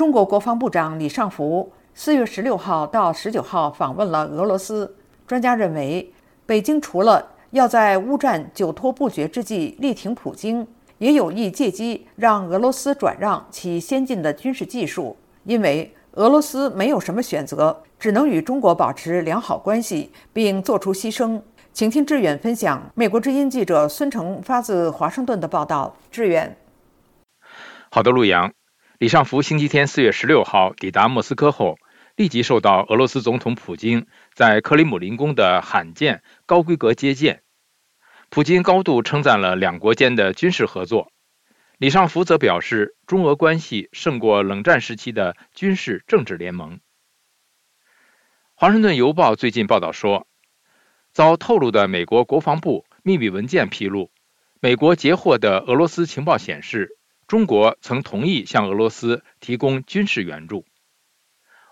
中国国防部长李尚福四月十六号到十九号访问了俄罗斯。专家认为，北京除了要在乌战久拖不决之际力挺普京，也有意借机让俄罗斯转让其先进的军事技术，因为俄罗斯没有什么选择，只能与中国保持良好关系，并做出牺牲。请听志远分享美国之音记者孙成发自华盛顿的报道。志远，好的，陆阳。李尚福星期天四月十六号抵达莫斯科后，立即受到俄罗斯总统普京在克里姆林宫的罕见高规格接见。普京高度称赞了两国间的军事合作。李尚福则表示，中俄关系胜过冷战时期的军事政治联盟。华盛顿邮报最近报道说，遭透露的美国国防部秘密文件披露，美国截获的俄罗斯情报显示。中国曾同意向俄罗斯提供军事援助。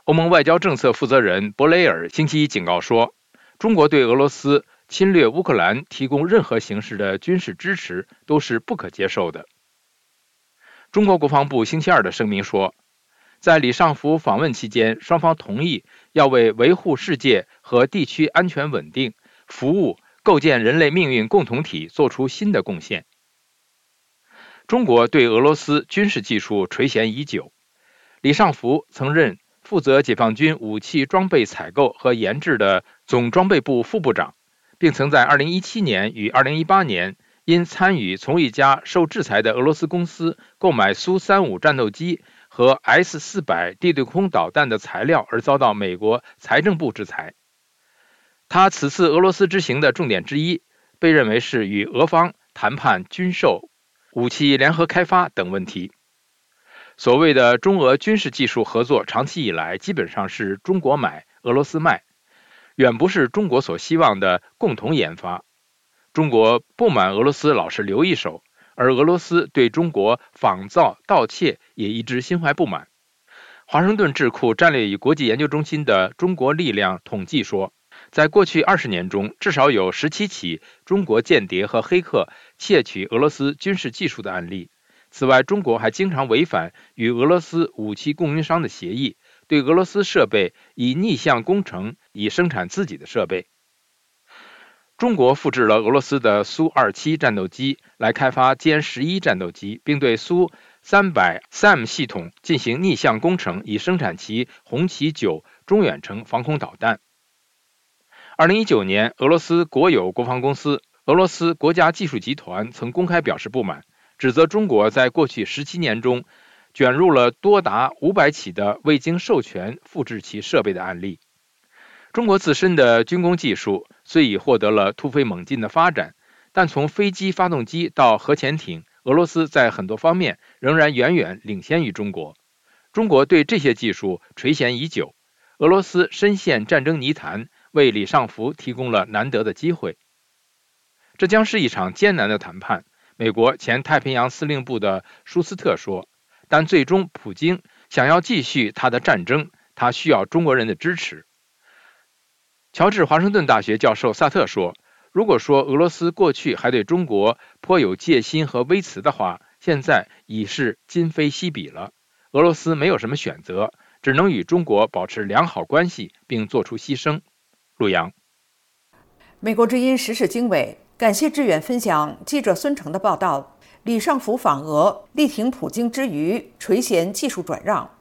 欧盟外交政策负责人博雷尔星期一警告说，中国对俄罗斯侵略乌克兰提供任何形式的军事支持都是不可接受的。中国国防部星期二的声明说，在李尚福访问期间，双方同意要为维护世界和地区安全稳定、服务、构建人类命运共同体做出新的贡献。中国对俄罗斯军事技术垂涎已久。李尚福曾任负责解放军武器装备采购和研制的总装备部副部长，并曾在2017年与2018年因参与从一家受制裁的俄罗斯公司购买苏 -35 战斗机和 S-400 地对空导弹的材料而遭到美国财政部制裁。他此次俄罗斯之行的重点之一，被认为是与俄方谈判军售。武器联合开发等问题。所谓的中俄军事技术合作，长期以来基本上是中国买，俄罗斯卖，远不是中国所希望的共同研发。中国不满俄罗斯老是留一手，而俄罗斯对中国仿造盗窃也一直心怀不满。华盛顿智库战略与国际研究中心的中国力量统计说。在过去二十年中，至少有十七起中国间谍和黑客窃取俄罗斯军事技术的案例。此外，中国还经常违反与俄罗斯武器供应商的协议，对俄罗斯设备以逆向工程，以生产自己的设备。中国复制了俄罗斯的苏 -27 战斗机来开发歼十一战斗机，并对苏 -300 SAM 系统进行逆向工程，以生产其红旗九中远程防空导弹。二零一九年，俄罗斯国有国防公司俄罗斯国家技术集团曾公开表示不满，指责中国在过去十七年中卷入了多达五百起的未经授权复制其设备的案例。中国自身的军工技术虽已获得了突飞猛进的发展，但从飞机发动机到核潜艇，俄罗斯在很多方面仍然远远领先于中国。中国对这些技术垂涎已久，俄罗斯深陷战争泥潭。为李尚福提供了难得的机会，这将是一场艰难的谈判。美国前太平洋司令部的舒斯特说：“但最终，普京想要继续他的战争，他需要中国人的支持。”乔治华盛顿大学教授萨特说：“如果说俄罗斯过去还对中国颇有戒心和微词的话，现在已是今非昔比了。俄罗斯没有什么选择，只能与中国保持良好关系，并做出牺牲。”陆阳，美国之音时事经纬，感谢志远分享记者孙成的报道。李尚福访俄，力挺普京之余，垂涎技术转让。